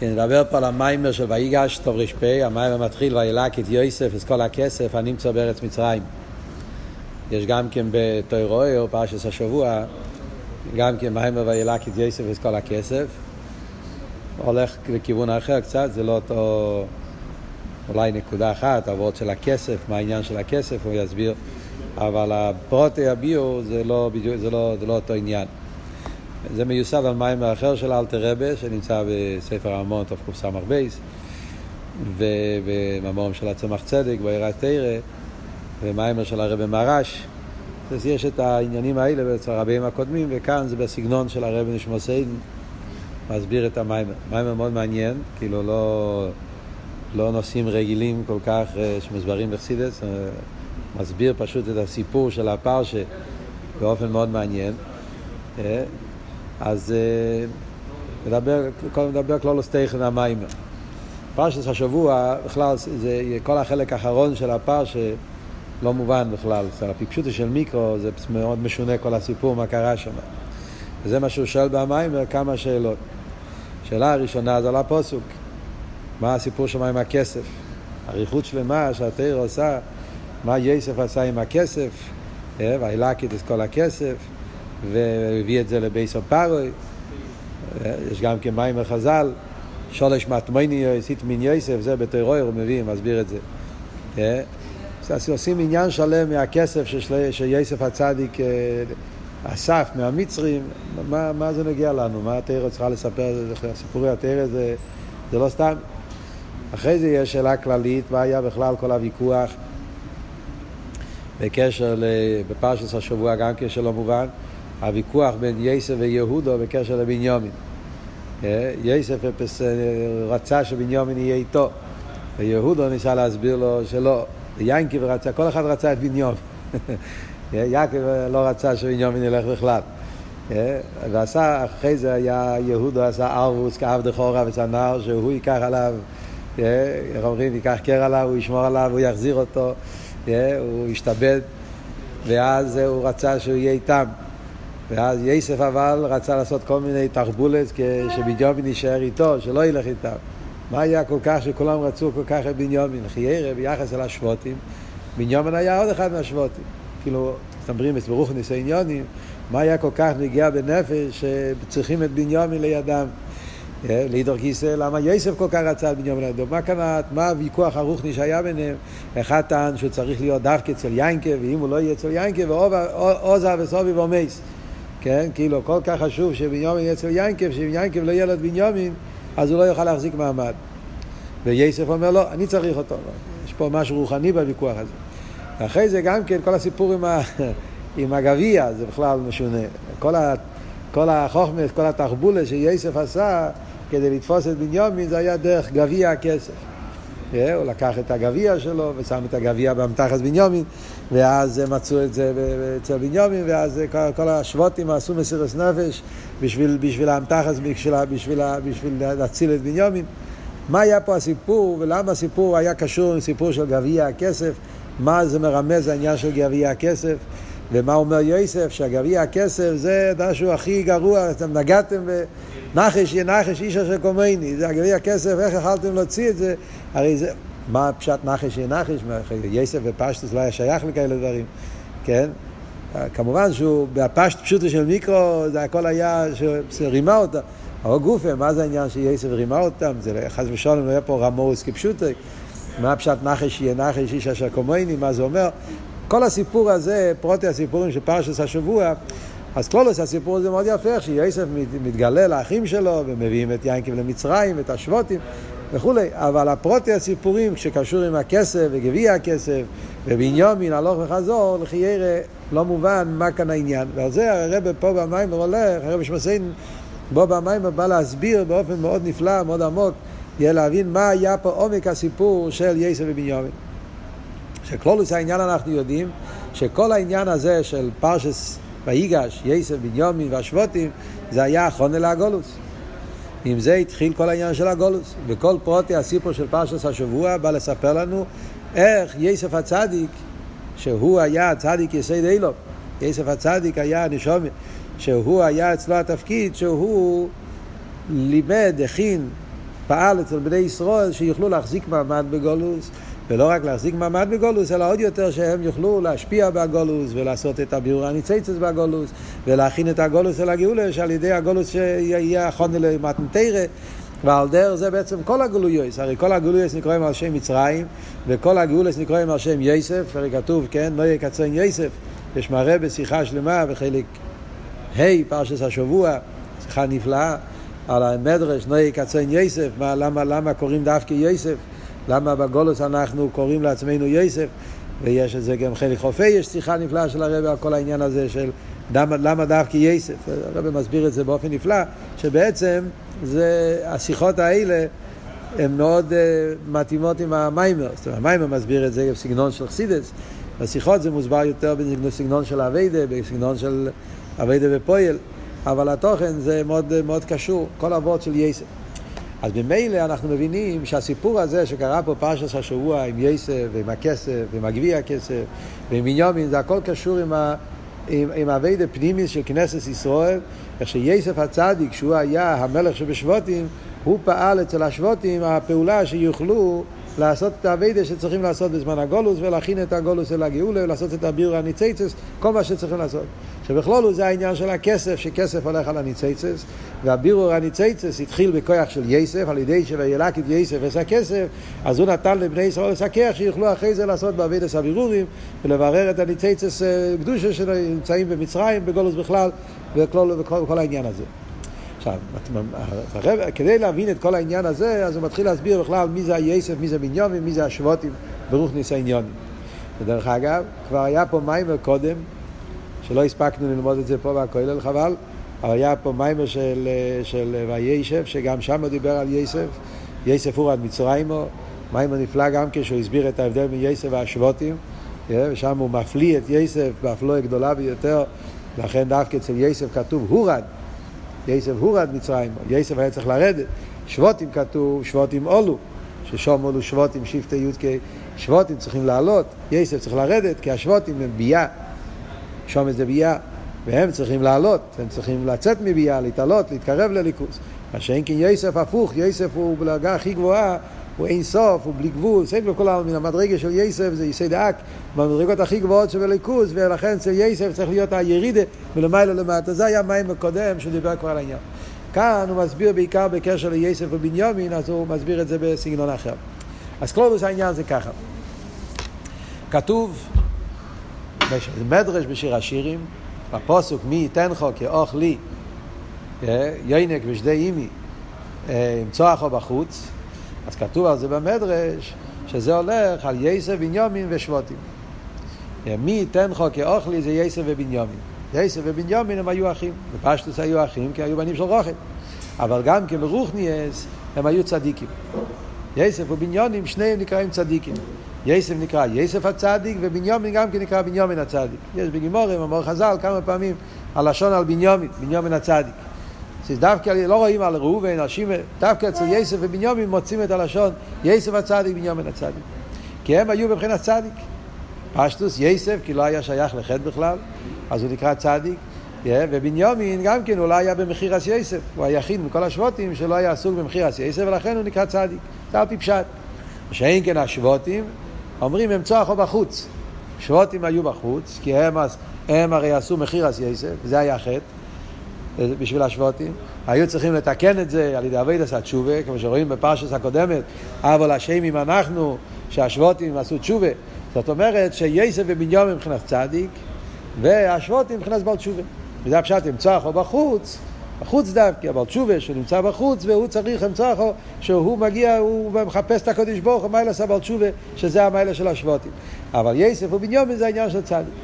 כן, נדבר פה על המיימר של ויגש טוב ר"פ, המיימר מתחיל וילק את יוסף את כל הכסף הנמצא בארץ מצרים. יש גם כן בתוירוי או פרשס השבוע, גם כן מיימר וילק את יוסף את כל הכסף. הולך לכיוון אחר קצת, זה לא אותו, אולי נקודה אחת, העבוד של הכסף, מה העניין של הכסף, הוא יסביר, אבל הפרוטי הביור זה לא, זה לא, זה לא אותו עניין. זה מיוסד על מים אחר של אלתר רבה, שנמצא בספר המון תקס"ב, ובממורים של הצמח צדק, בעירת תרא, ומיימר של הרבי מרש. אז יש את העניינים האלה אצל הרבים הקודמים, וכאן זה בסגנון של הרבי נשמע סיידן, מסביר את המיימר. מיימר מאוד מעניין, כאילו לא, לא נושאים רגילים כל כך אה, שמוסברים בחסידס, אה, מסביר פשוט את הסיפור של הפרשה באופן מאוד מעניין. אה, אז נדבר, קודם נדבר כלולוס תכן המים. פרשת השבוע, בכלל, זה כל החלק האחרון של הפרשה לא מובן בכלל. הפיפשוטו של מיקרו זה מאוד משונה כל הסיפור, מה קרה שם. וזה מה שהוא שואל במים, כמה שאלות. השאלה הראשונה זה על הפוסוק. מה הסיפור שם עם הכסף? אריכות שלמה שהתיר עושה, מה יוסף עשה עם הכסף, וילקט את כל הכסף. והביא את זה לבייס הפרוי. יש גם כן מים וחז"ל, שולש מטמוני סיטמין יוסף, זה בטרור הוא מביא, מסביר את זה. אז עושים עניין שלם מהכסף שיוסף הצדיק אסף מהמצרים, מה, מה זה נגיע לנו? מה התרא צריכה לספר? סיפורי התרא זה, זה לא סתם. אחרי זה יש שאלה כללית, מה היה בכלל כל הוויכוח בקשר, בפרשת השבוע גם כן שלא מובן. הוויכוח בין יסף ויהודו בקשר לבניומין. אה, יסף רצה שבניומין יהיה איתו, ויהודו ניסה להסביר לו שלא. ינקי רצה, כל אחד רצה את בניומין. אה, יעקב לא רצה שבניומין ילך בכלל. אה, ועשה, אחרי זה היה, יהודו עשה ארוס כאב דחורה וצנר, שהוא ייקח עליו, איך אומרים, ייקח קר עליו, הוא ישמור עליו, הוא יחזיר אותו, הוא ישתבד, ואז הוא רצה שהוא יהיה איתם. ואז יסף אבל רצה לעשות כל מיני תחבולת שבניומין יישאר איתו, שלא ילך איתם. מה היה כל כך שכולם רצו כל כך את בניומין? חיירה ביחס אל השבוטים, בניומין היה עוד אחד מהשבוטים. כאילו, מסתברים ברוך ניסי עניונים, מה היה כל כך נגיע בנפש שצריכים את בניומין לידם. אה, לידור כיסא, למה יוסף כל כך רצה את בנימין לידו? מה כאן, מה הוויכוח הרוחני שהיה ביניהם? אחד טען שהוא צריך להיות דווקא אצל יינקה, ואם הוא לא יהיה אצל יינקה, ועוזה וסובי ומייס. כן? כאילו, כל כך חשוב שבנימין יהיה אצל ינקב, שאם ינקב לא יהיה לו את בנימין, אז הוא לא יוכל להחזיק מעמד. וייסף אומר, לא, אני צריך אותו. יש פה משהו רוחני בוויכוח הזה. ואחרי זה גם כן, כל הסיפור עם, ה... עם הגביע, זה בכלל משונה. כל, ה... כל החוכמת, כל התחבולה שייסף עשה כדי לתפוס את בנימין, זה היה דרך גביע הכסף. אה, הוא לקח את הגביע שלו ושם את הגביע באמתחת בנימין, ואז מצאו את זה אצל בנימין, ואז כל השבוטים עשו מסירות נפש בשביל, בשביל האמתחת, בשביל, בשביל, בשביל להציל את בנימין. מה היה פה הסיפור, ולמה הסיפור היה קשור עם סיפור של גביע הכסף, מה זה מרמז העניין של גביע הכסף, ומה אומר יוסף, שהגביע הכסף זה משהו הכי גרוע, אתם נגעתם ב... נחש יהיה נחש איש אשר קומייני, זה הגביע הכסף, איך יכלתם להוציא את זה? הרי זה, מה פשט נחש יהיה נחש? יסף ופשטוס לא היה שייך לכאלה דברים, כן? כמובן שהוא בפשט פשוטו של מיקרו, זה הכל היה, שרימה אותה. אבל גופה, מה זה העניין שיסף רימה אותם? זה לא- חס ושלום לא היה פה רמוס כפשוטו. מה פשט נחש יהיה נחש איש אשר קומייני, מה זה אומר? כל הסיפור הזה, פרוטי הסיפורים של פרשת השבוע, אז קלולוס הסיפור הזה מאוד יפה, איך שיוסף מתגלה לאחים שלו, ומביאים את יינקב למצרים, ואת השבוטים וכולי, אבל הפרוטי הסיפורים שקשור עם הכסף וגביע הכסף, ובניומין הלוך וחזור, לכי ירא לא מובן מה כאן העניין. ועל זה הרב פה במים הולך, הרב שמסיין בו במים בא להסביר באופן מאוד נפלא, מאוד עמוק, יהיה להבין מה היה פה עומק הסיפור של יסף ובניומין. שכלולוס העניין אנחנו יודעים שכל העניין הזה של פרשס ויגש, יסף, בניומין והשבוטים, זה היה החונה להגולוס. עם זה התחיל כל העניין של הגולוס. וכל פרוטי הסיפור של פרשת השבוע בא לספר לנו איך יסף הצדיק, שהוא היה צדיק יסד אילוב, יסף הצדיק היה נשומר, שהוא היה אצלו התפקיד שהוא לימד, הכין פעל אצל בני ישראל שיוכלו להחזיק מעמד בגולוס, ולא רק להחזיק מעמד בגולוס, אלא עוד יותר שהם יוכלו להשפיע בגולוס ולעשות את הביאור הניציצס בגולוס, ולהכין את הגולוס אל הגאולה, שעל ידי הגולוס שיהיה החונה למתנתרא. ועל דרך זה בעצם כל הגלויוס, הרי כל הגלויוס נקראים על שם מצרים, וכל הגאולס נקראים על שם יסף, הרי כתוב, כן, לא יקצרן יסף, יש מראה בשיחה שלמה בחלק ה', פרשס השבוע, שיחה נפלאה, על המדרש, לא יקצרן יסף, מה, למה, למה קוראים דווקא יסף, למה בגולוס אנחנו קוראים לעצמנו יסף, ויש את זה גם חלק חופי, יש שיחה נפלאה של הרב על כל העניין הזה של למה, למה דווקא יסף, הרב מסביר את זה באופן נפלא, שבעצם זה, השיחות האלה הן מאוד uh, מתאימות עם המיימר, זאת אומרת המיימר מסביר את זה בסגנון של חסידס, בשיחות זה מוסבר יותר בסגנון של אביידה, בסגנון של אביידה ופועל, אבל התוכן זה מאוד, מאוד קשור, כל אבות של יסף. אז ממילא אנחנו מבינים שהסיפור הזה שקרה פה פרשס השבוע עם יסף ועם הכסף ועם הגביע הכסף ועם בנימין, זה הכל קשור עם, ה, עם, עם אביידה פנימיס של כנסת ישראל, איך שיסף הצדיק, שהוא היה המלך שבשבוטים, הוא פעל אצל השבוטים הפעולה שיוכלו לעשות את האביידה שצריכים לעשות בזמן הגולוס ולהכין את הגולוס אל הגאולה ולעשות את הביור הניציצס, כל מה שצריכים לעשות. שבכלול זה העניין של הכסף, שכסף הולך על הניציצס, והבירור הניציצס התחיל בכוח של יסף, על ידי שוילק את יסף ועשה כסף, אז הוא נתן לבני ישראל לסכח, שיוכלו אחרי זה לעשות באביידס הבירורים ולברר את הניציצס קדושה שנמצאים במצרים, בגולוס בכלל, וכל, וכל, וכל העניין הזה. עכשיו, כדי להבין את כל העניין הזה, אז הוא מתחיל להסביר בכלל מי זה היסף, מי זה בניומין, מי זה השבוטים, ברוך ניסי עניונים. ודרך אגב, כבר היה פה מיימר קודם, שלא הספקנו ללמוד את זה פה בכולל, חבל, אבל היה פה מיימר של, של וישב, שגם שם הוא דיבר על יסף, יסף עד מצרימו, מיימר נפלא גם כשהוא הסביר את ההבדל בין יסף והשבוטים, ושם הוא מפליא את יסף באפלואה גדולה ביותר, לכן דווקא אצל יסף כתוב הורד, יסף הורד מצרים, יסף היה צריך לרדת, שבוטים כתוב, שבוטים עולו, ששום עולו שבוטים, שבטי י"ק, שבוטים צריכים לעלות, יסף צריך לרדת, כי השבוטים הם ביאה, שום זה ביאה, והם צריכים לעלות, הם צריכים לצאת מביאה, להתעלות, להתקרב לליכוס. מה שאין כן יסף הפוך, יסף הוא בלגה הכי גבוהה, הוא אין סוף, הוא בלי גבול, סייב בכל העלמין, המדרגה של יסף זה יסי דאק, במדרגות הכי גבוהות שבליכוז, ולכן אצל יסף צריך להיות הירידה מלמעלה למטה. זה היה מים הקודם שדיבר כבר על העניין. כאן הוא מסביר בעיקר בקשר ליסף ובנימין, אז הוא מסביר את זה בסגנון אחר. אז קלובוס העניין זה ככה. כתוב, מדרש בשיר השירים, בפוסוק מי ייתן חו כאוך לי, יינק ושדי אימי, ימצוא אחו בחוץ, אז כתוב על זה במדרש, שזה הולך על יסף, בנימין ושבוטים. מי ייתן חו כאוכלי זה יסף ובנימין. יסף ובנימין הם היו אחים. בפשטוס היו אחים כי היו בנים של רוחם. אבל גם כן ברוכניאס הם היו צדיקים. יסף ובנימין שניהם נקראים צדיקים. יסף נקרא יסף הצדיק ובנימין גם כן נקרא בנימין הצדיק. יש בגימורים, אמר חז"ל כמה פעמים הלשון על בנימין, בנימין הצדיק. דווקא לא רואים על ראובן, על שמעון, דווקא אצל יסף ובנימין מוצאים את הלשון יסף הצדיק, בנימין הצדיק. כי הם היו מבחינת צדיק. פשטוס, יסף, כי לא היה שייך לחטא בכלל, אז הוא נקרא צדיק. ובנימין גם כן, הוא לא היה במחירס יסף. הוא היחיד מכל השבוטים שלא היה עסוק במחירס יסף, ולכן הוא נקרא צדיק. זה על פי פשט. שאין כן השבוטים, אומרים הם צוחו בחוץ. שבוטים היו בחוץ, כי הם, הם הרי עשו מחירס יסף, וזה היה חטא. בשביל השבוטים. היו צריכים לתקן את זה על ידי אבידס התשובה, כמו שרואים בפרשס הקודמת, אבל השמים אנחנו, שהשבוטים עשו תשובה. זאת אומרת שייסף ובנימין מבחינת צדיק, והשבוטים מבחינת בעל תשובה. וזה הפשט אמצא חו בחוץ, בחוץ דווקא, בעל תשובה שנמצא בחוץ, והוא צריך אמצא חו, שהוא מגיע, הוא מחפש את הקודש ברוך הוא, מיילה סבל תשובה, שזה המיילה של השבוטים. אבל ייסף ובנימין זה העניין של צדיק.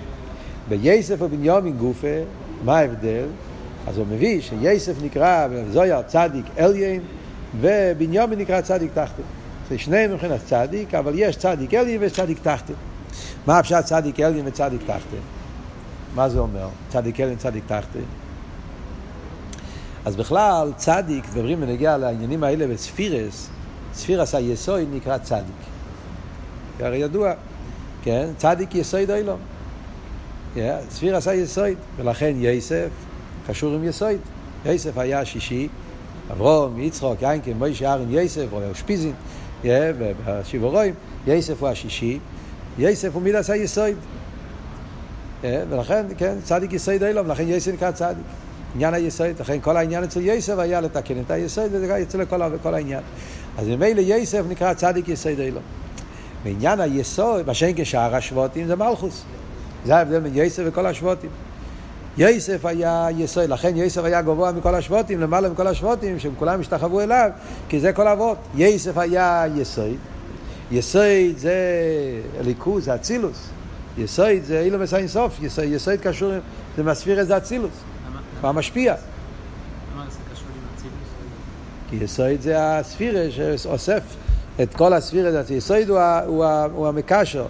בייסף ובנימין גופה, מה ההבדל? אז הוא מביא שייסף נקרא בזויר צדיק אליין ובנימין נקרא צדיק תחתון. זה שניהם מבחינת צדיק, אבל יש צדיק עליון ויש צדיק תחתון. מה הפשט צדיק עליון וצדיק תחתון? מה זה אומר? צדיק עליון וצדיק תחתון? אז בכלל צדיק, מדברים בנוגע לעניינים האלה בספירות, ספירת היסוד נקרא צדיק. הרי ידוע, כן? צדיק יסוד עולם. ספירת היסוד, ולכן יסף קשור עם יסוד. יסף היה השישי, אברום, יצחוק, יינקן, מוישה, ארן, יסף, או אושפיזין, בשיבורואים, יסף הוא השישי, יסף הוא מידס היסויד. ולכן, כן, צדיק יסויד אילום, לכן יסף נקרא צדיק. עניין היסויד, לכן כל העניין אצל יסף היה לתקן את היסויד, וזה אצל כל, כל העניין. אז ממילא יסף נקרא צדיק יסויד אילום. בעניין היסוד, מה שאין כשאר השבוטים זה מלכוס. זה ההבדל בין יסף וכל השבוטים. יסף היה יסוד, לכן יסף היה גבוה מכל השבוטים, למעלה מכל השבוטים, שהם כולם השתחוו אליו, כי זה כל אבות. יסף היה יסוד. יסוד זה ליכוז, זה אצילוס. יסוד זה אילו מסיין סוף, יסוד, יסוד קשור, זה מספיר איזה אצילוס. מה משפיע? כי יסוד זה הספירה שאוסף את כל הספירה, יסוד הוא, הוא, הוא המקשר.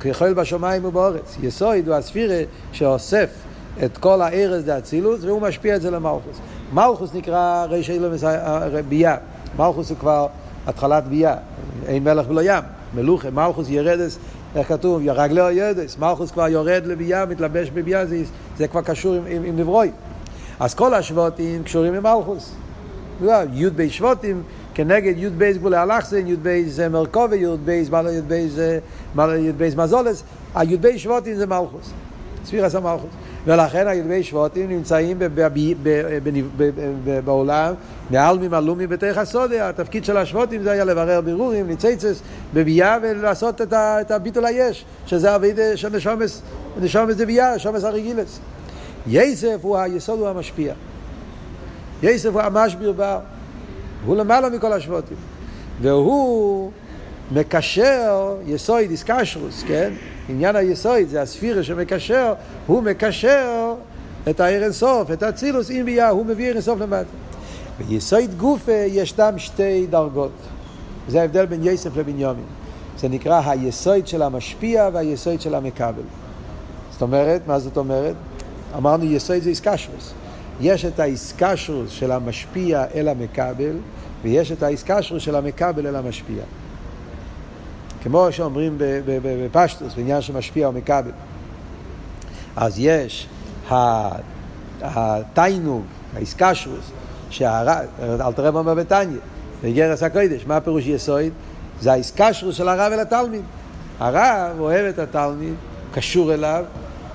ככל בשמיים ובאורץ. יסוד הוא הספירה שאוסף את כל הארז דאצילוס והוא משפיע את זה למלכוס. מלכוס נקרא ריש אילומס ביאה. מלכוס הוא כבר התחלת ביאה. אין מלך בלא ים. מלוכה, מלכוס ירדס, איך כתוב? רגלו ירדס. מלכוס כבר יורד לביאה, מתלבש בביאה, זה, זה כבר קשור עם, עם, עם נברוי. אז כל השבוטים קשורים עם מלכוס. י' בי שבוטים כנגד י' בייס גבולי אלכסן, י' בייס מרכובה, י' בייס י' מזולס, הי' בייס שבוטים זה מלכוס. ספירס המלכוס. ולכן הי"בי שבוטים נמצאים בעולם מעל ממלומי בתך הסודה. התפקיד של השבוטים זה היה לברר בירורים, ניציצס, בביאה ולעשות את הביטול היש, שזה אבידה של נשומס, נשומס דבייה, שומס הרגילס. יסף הוא היסוד, הוא המשפיע. יסף הוא המשביר בר. הוא למעלה מכל השבוטים. והוא מקשר יסוד איסקשרוס, כן? עניין היסוד זה הספירה שמקשר, הוא מקשר את העיר אינסוף, את האצילוס עם ביה, הוא מביא עיר אינסוף למטה. ביסוד גופה ישנם שתי דרגות. זה ההבדל בין יסף לבנימין. זה נקרא היסוד של המשפיע והיסוד של המקבל. זאת אומרת, מה זאת אומרת? אמרנו יסוד זה איסקשרוס. יש את האיסקשרוס של המשפיע אל המקבל, ויש את האיסקשרוס של המקבל אל המשפיע. כמו שאומרים בפשטוס, בעניין שמשפיע ומכבל. אז יש התיינוג, האיסקשרוס, שאלתר רב אומר בתניא, בגרס הקודש, מה פירוש יסוד? זה האיסקשרוס של הרב אל התלמיד. הרב אוהב את התלמיד, קשור אליו,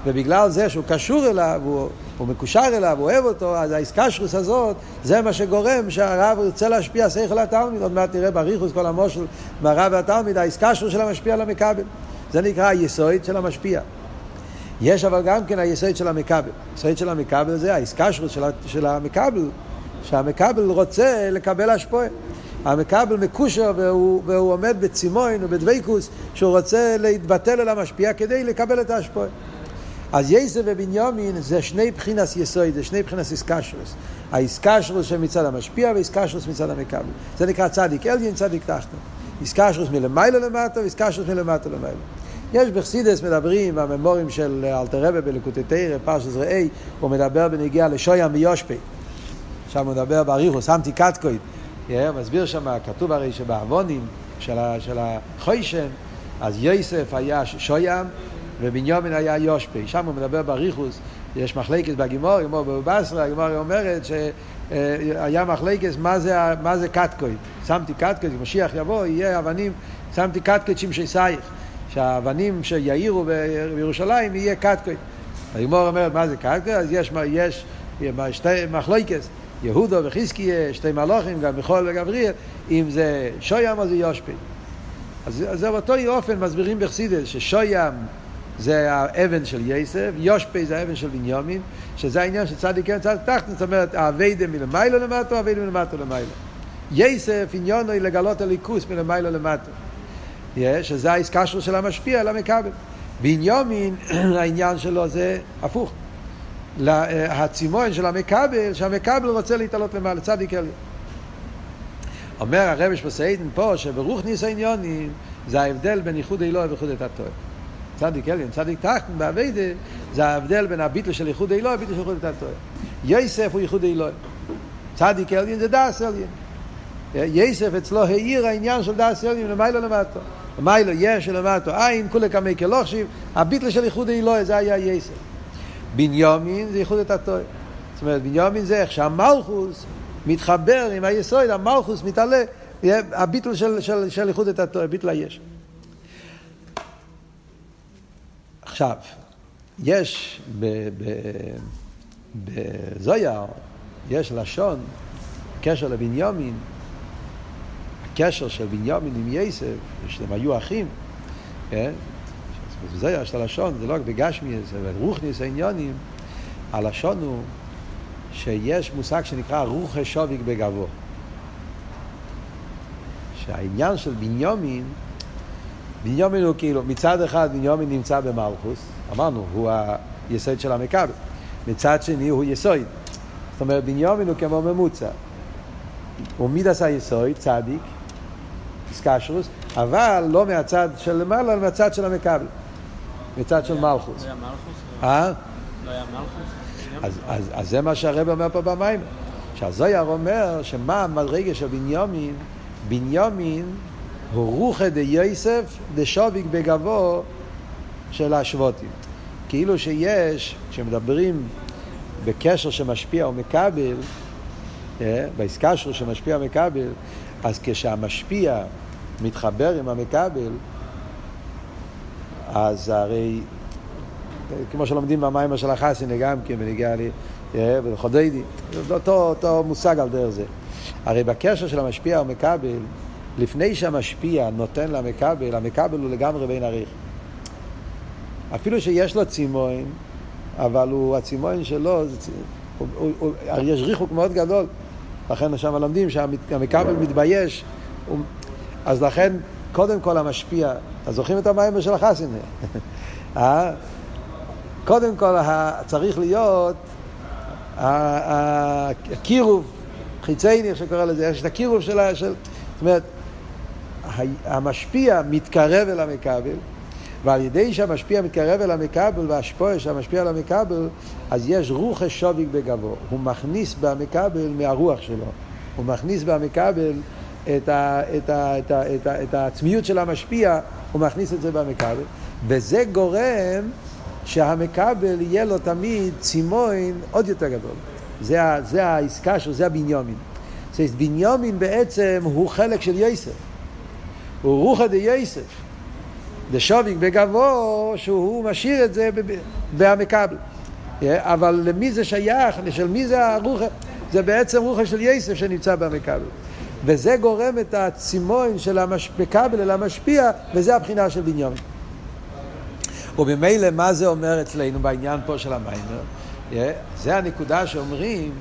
ובגלל זה שהוא קשור אליו, הוא, הוא מקושר אליו, הוא אוהב אותו, אז האיסקשרוס הזאת, זה מה שגורם שהרב רוצה להשפיע שכל התלמיד. עוד מעט נראה בריחוס כל המושל מהרב והתלמיד, האיסקשרוס של המשפיע על המכבל. זה נקרא היסוד של המשפיע. יש אבל גם כן היסוד של המכבל. היסוד של המכבל זה האיסקשרוס של, של המכבל, שהמכבל רוצה לקבל השפועה. המקבל מקושר והוא, והוא עומד בצימון ובדבקוס שהוא רוצה להתבטל אל המשפיע כדי לקבל את ההשפועה. אז יסף ובנימין זה שני בחינס יסוד, זה שני בחינס איסקשרוס. האיסקשרוס שמצד המשפיע ואיסקשרוס מצד המקבל. זה נקרא צדיק אליין, צדיק תחתון. איסקשרוס מלמעלה למטה ואיסקשרוס מלמטה למעלה. יש בחסידס מדברים בממורים של אלתר רבי בלקוטי תרא, פרשס ראי, הוא מדבר בנגיעה לשוים ויושפי. שם הוא מדבר באריכוס, אמתי קטקויד. הוא מסביר שם, כתוב הרי שבעוונים של החוישן, אז יוסף היה שוים ובנימין היה יושפי. שם הוא מדבר בריחוס, יש מחלקת בגימור, כמו בבבסרה, הגימור אומרת שהיה מחלקת מה זה, מה זה קטקוי. שמתי קטקוי, כשמשיח יבוא, יהיה אבנים, שמתי קטקוי שמשי סייך. שהאבנים שיאירו בירושלים יהיה קטקוי. הגימור אומרת מה זה קטקוי, אז יש, יש שתי מחלקת. יהודו וחזקיה, שתי מלוכים, גם מיכול וגבריאל, אם זה שוים או זה יושפי. אז זה באותו אופן מסבירים בחסידס, ששוים זה האבן של יסף, יושפי זה האבן של בנימין, שזה העניין של צדיק כן צדיק תחת, זאת אומרת, האביידה מלמיילו למטו, האביידה מלמטו למיילו. יסף עניונו היא לגלות הליכוס מלמיילו למטו. שזה האיסקשרו של המשפיע על המכבל. בנימין, העניין שלו זה הפוך. הצימון של המכבל, שהמכבל רוצה להתעלות למעלה, צדיק אלי. אומר הרבש בסעידן פה, שברוך ניס העניונים, זה ההבדל בין איחוד אלוהי ואיחוד את התואר. צדיק אליין, צדיק תחתן באביידה, זה ההבדל בין הביטל של ייחוד אלוהי לביטל של ייחוד התורה. יוסף הוא ייחוד אלוהי. צדיק אליין זה דס אליין. יוסף אצלו העיר העניין של דס אליין למיילו למטו. למיילו יש למטו עין, כולי כמי כלוכשיב, הביטל של ייחוד אלוהי זה היה יוסף. בנימין זה ייחוד התורה. זאת אומרת, בנימין זה איך שהמלכוס מתחבר עם היסוד, המלכוס מתעלה, הביטול של, של, של איחוד את התורה, ביטול היש. עכשיו, יש בזויר, יש לשון, קשר לבנימין, הקשר של בנימין עם יסף, שהם היו אחים, כן? בזויר יש הלשון, זה לא רק בגשמי, זה ברוכניס העניונים, הלשון הוא שיש מושג שנקרא רוחי שוביק בגבו. שהעניין של בנימין, בנימין הוא כאילו, מצד אחד בנימין נמצא במלכוס, אמרנו, הוא היסוד של המכבל. מצד שני הוא יסוד. זאת אומרת, בנימין הוא כמו ממוצע. הוא מידס היסוד, צדיק, איסקשרוס, אבל לא מהצד של למעלה, אלא מהצד של המכבל. מצד של מלכוס. לא היה מלכוס? אה? לא היה מלכוס? אז, אז, אז זה מה שהרב אומר פה במים. שהזויר אומר שמה המדרגה של בנימין, בנימין הוא רוחא דייסף דשוביק בגבו של השבותים. כאילו שיש, כשמדברים בקשר שמשפיע או מקבל, אה, בעסקה שלו שמשפיע או מקבל, אז כשהמשפיע מתחבר עם המקבל, אז הרי, כמו שלומדים במים של החסינה גם כן, בנגיע לי, אה, ולחודדי, זה אותו, אותו מושג על דרך זה. הרי בקשר של המשפיע או מקבל, לפני שהמשפיע נותן למקבל, המקבל הוא לגמרי בין עריך. אפילו שיש לו צימון, אבל הוא, הצימון שלו, הוא, יש ריחוק מאוד גדול. לכן שם לומדים שהמכבל מתבייש. הוא, אז לכן, קודם כל המשפיע, אז זוכרים את המים של החסינה. אה? קודם כל צריך להיות הקירוב, חיצייני, איך שקורא לזה, יש את הקירוב של... זאת אומרת, המשפיע מתקרב אל המכבל, ועל ידי שהמשפיע מתקרב אל המכבל והשפועה שהמשפיע על המכבל, אז יש רוח שוביק בגבו. הוא מכניס במכבל מהרוח שלו. הוא מכניס במכבל את, ה, את, ה, את, ה, את, ה, את העצמיות של המשפיע, הוא מכניס את זה במכבל. וזה גורם שהמכבל יהיה לו תמיד צימון עוד יותר גדול. זה, זה העסקה שלו, זה הבניומין. זאת בניומין בעצם הוא חלק של יוסף. הוא רוחא דייסף. דשוביק בגבו, שהוא משאיר את זה במקבל. אבל למי זה שייך? של מי זה הרוחא? זה בעצם רוחא של יסף שנמצא במקבל. וזה גורם את הצימון של המקבל אל המשפיע, וזה הבחינה של בנימין. וממילא מה זה אומר אצלנו בעניין פה של המיימר? זה הנקודה שאומרים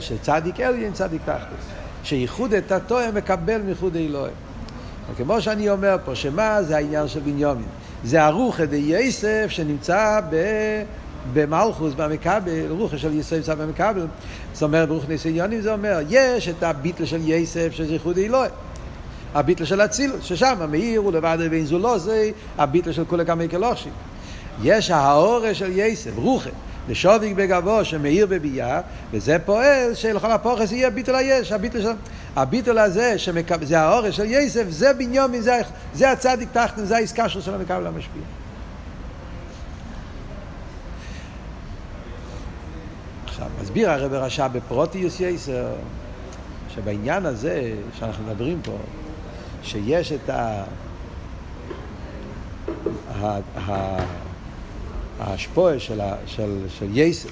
שצדיק אליין צדיק תחתוס. שייחוד את התואר מקבל מייחוד אלוהים. וכמו שאני אומר פה, שמה זה העניין של בנימין? זה הרוחא דייסף שנמצא ב... במלכוס, במכבל, רוחא של יסף נמצא במכבל. זאת אומרת, ברוך ניסיונים זה אומר, יש את הביטל של יסף שזה ייחוד אלוהי. הביטל של אצילוס, ששם המאיר הוא לבד ואין זו לא זה, הביטל של כולי כמי כלושים. יש האורש של יסף, רוחא. לשוביק בגבו שמאיר בביאה, וזה פועל שלכל הפוכס יהיה ביטל היש, הביטל של... הביטול הזה, שמקב... זה האורש של יסף, זה בניומין, זה, זה הצדיק תחתן, זה העסקה של המקבל המשפיע. עכשיו, מסביר הרב רשע בפרוטיוס יסר, שבעניין הזה שאנחנו מדברים פה, שיש את ה... ההשפועה של, של, של יסף,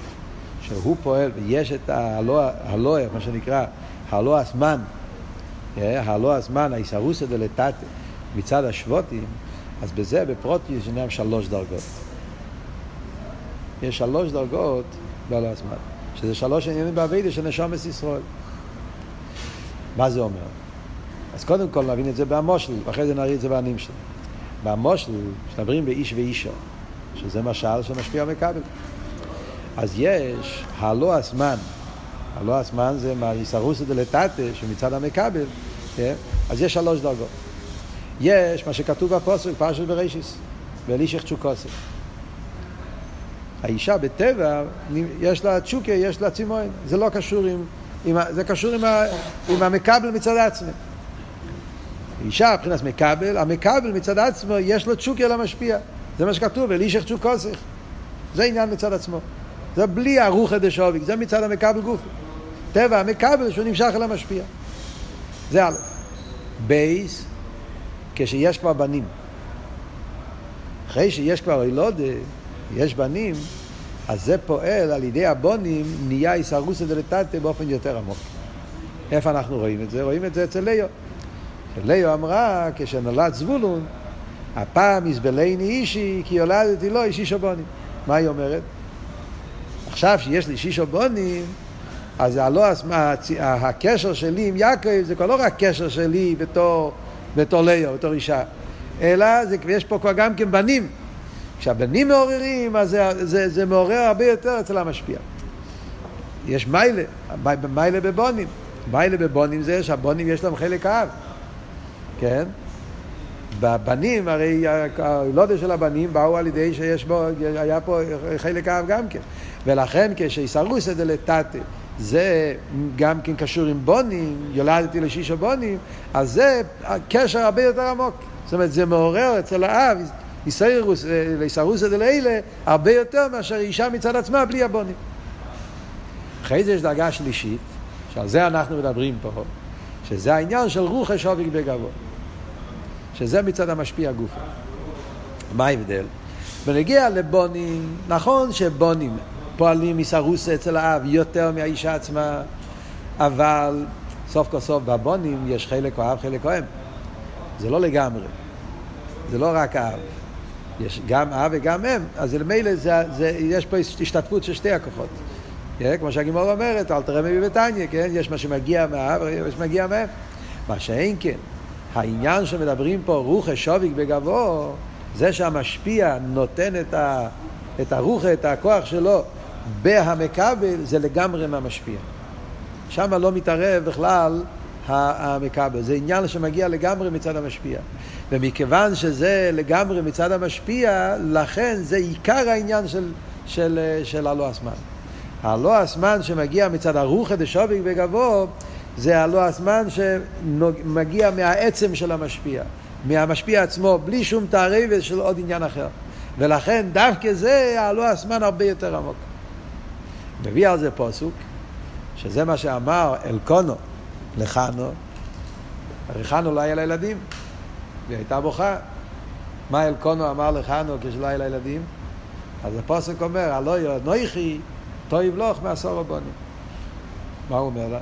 שהוא פועל, ויש את הלואה, מה שנקרא, הלא הזמן, הלא הזמן, האיסרוסא דלתתא, מצד השבותים, אז בזה בפרוטיוס יש שלוש דרגות. יש שלוש דרגות בלא הזמן, שזה שלוש עניינים באביידה של נשומת ישראל. מה זה אומר? אז קודם כל נבין את זה במושל, ואחרי זה נראי את זה בענים שלנו. במושל, כשנדברים באיש ואישו, שזה משל שמשפיע מכבל. אז יש הלא הזמן, הלא הזמן זה מהיסרוסא דלתתא, שמצד המכבל, כן? אז יש שלוש דרגות. יש מה שכתוב בפוסק, פרשת בראשיס, ואלישך צ'וקוסף. האישה בטבע, יש לה צ'וקה, יש לה צימון. זה לא קשור עם... עם זה קשור עם, ה, עם המקבל מצד עצמו. אישה מבחינת מקבל, המקבל מצד עצמו יש לו צ'וקה למשפיע. זה מה שכתוב, אלישך צ'וקוסך. זה עניין מצד עצמו. זה בלי הרוחא דשוביק, זה מצד המקבל גופי. טבע המקבל שהוא נמשך אל המשפיע. זה א'. בייס, כשיש כבר בנים. אחרי שיש כבר אילודה, יש בנים, אז זה פועל על ידי הבונים, נהיה איסרוסא דלתתא באופן יותר עמוק. איפה אנחנו רואים את זה? רואים את זה אצל ליאו. ליאו אמרה, כשנולד זבולון, הפעם יסבלני אישי, כי יולדתי לו אישי שבונים. מה היא אומרת? עכשיו שיש לי שישו בונים, אז הלא, הקשר שלי עם יעקב זה כבר לא רק קשר שלי בתור, בתור ליאו, בתור אישה, אלא זה, יש פה כבר גם כן בנים. כשהבנים מעוררים, אז זה, זה, זה מעורר הרבה יותר אצל המשפיע. יש מיילה, מיילה בבונים. מיילה בבונים זה שהבונים יש להם חלק אב, כן? בבנים, הרי הלודה של הבנים באו על ידי שיש בו, היה פה חלק אב גם כן. ולכן כשיסרוסא דלתתא זה גם כן קשור עם בונים, יולדתי לשישה בונים, אז זה קשר הרבה יותר עמוק. זאת אומרת, זה מעורר אצל האב, ליסרוסא דלילה, הרבה יותר מאשר אישה מצד עצמה בלי הבונים. אחרי זה יש דרגה שלישית, שעל זה אנחנו מדברים פה, שזה העניין של רוחש עוביק בגבו. שזה מצד המשפיע גופה. מה ההבדל? בנגיע לבונים, נכון שבונים פועלים מסרוסה אצל האב יותר מהאישה עצמה, אבל סוף כל סוף בבונים יש חלק אוהב, חלק אוהם. זה לא לגמרי. זה לא רק האב. יש גם אב וגם אם, אז למילא יש פה השתתפות של שתי הכוחות. כן? כמו שהגימור אומרת, אל תראה מבי בתניא, כן? יש מה שמגיע מהאב ויש מה שמגיע מהם. מה שאין כן, העניין שמדברים פה, רוחה שוביק בגבו, זה שהמשפיע נותן את, ה, את הרוחה, את הכוח שלו, בהמקבל, זה לגמרי מהמשפיע. שם לא מתערב בכלל המקבל. זה עניין שמגיע לגמרי מצד המשפיע. ומכיוון שזה לגמרי מצד המשפיע, לכן זה עיקר העניין של, של, של הלא הזמן. הלא הזמן שמגיע מצד הרוחא דשוביק בגבו, זה הלא הזמן שמגיע מהעצם של המשפיע, מהמשפיע עצמו, בלי שום תערבת של עוד עניין אחר. ולכן דווקא זה הלא הזמן הרבה יותר עמוק. מביא על זה פוסוק, שזה מה שאמר אלקונו לחנו, הרי חנו לא היה לה ילדים, והיא הייתה בוכה. מה אלקונו אמר לחנו כשלא היה לה ילדים? אז הפוסק אומר, הלא נויכי, טויב לוך מעשור הבונים. מה הוא אומר לה?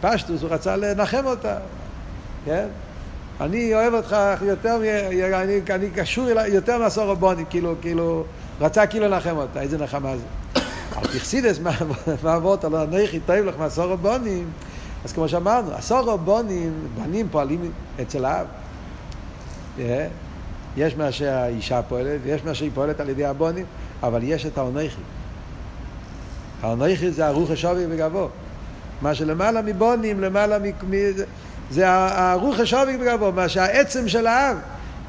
פשטוס, הוא רצה לנחם אותה, כן? אני אוהב אותך יותר, אני, אני קשור אליי יותר מעשור הבונים, כאילו, כאילו, רצה כאילו לנחם אותה, איזה נחמה זה. על תכסידס, מה אבות, על הנכי, טוב לך מעשור הבונים, אז כמו שאמרנו, עשור הבונים, בנים פועלים אצל האב. אה? יש מה שהאישה פועלת, ויש מה שהיא פועלת על ידי הבונים, אבל יש את האונכי. האונכי זה הרוח השווי וגבו. מה שלמעלה מבונים, למעלה מ... זה הרוח השווי וגבו, מה שהעצם של האב.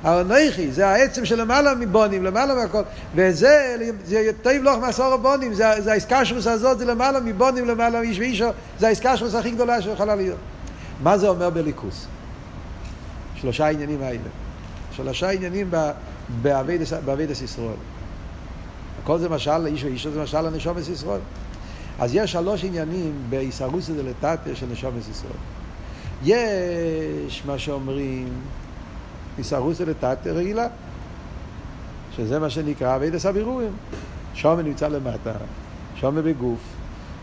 האונכי, זה העצם של למעלה מבונים, למעלה מהכל. וזה, זה טוב לך מעשור הבונים, זה, זה האיסקשרוס הזאת, זה למעלה מבונים, למעלה מאיש ואישו, זה האיסקשרוס הכי גדולה שיכולה להיות. מה זה אומר בליכוס? שלושה עניינים האלה. שלושה עניינים באבידס ישראל. הכל זה משל לאיש ואישו, זה משל לנשומת ישראל. אז יש שלוש עניינים באיסרוסא דלתתא של נשומת ישראל. יש מה שאומרים איסרוסא דלתתא רגילה, שזה מה שנקרא אבידס הבירורים. שומן נמצא למטה, שומן בגוף,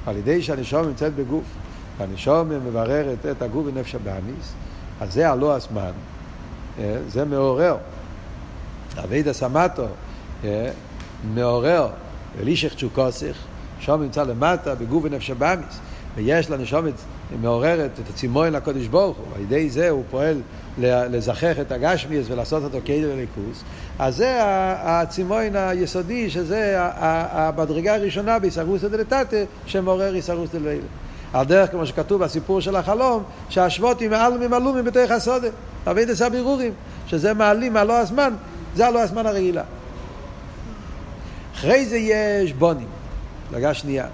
על ידי שהנשומה נמצאת בגוף, והנשומה מבררת את הגוף ונפש הבאמיס, אז זה הלא הזמן, אה, זה מעורר. אבידס המטו אה, מעורר, ולישך צ'וקוסך, שום נמצא למטה בגוף ונפש הבאמיס, ויש לנשומת מעוררת את הצימון לקודש ברוך הוא, על ידי זה הוא פועל לזכח את הגשמיאס ולעשות אותו כאילו לליכוס, אז זה הצימון היסודי, שזה המדרגה הראשונה בהישרוסא דלתתא, שמעורר הישרוסא דלילה. על דרך כמו שכתוב בסיפור של החלום, שהשבותים מעלמים עלומים בתוך הסודה, אביד עשה בירורים, שזה מעלים מהלא הזמן, זה הלא הזמן הרגילה. אחרי זה יש בונים. דרגה שנייה.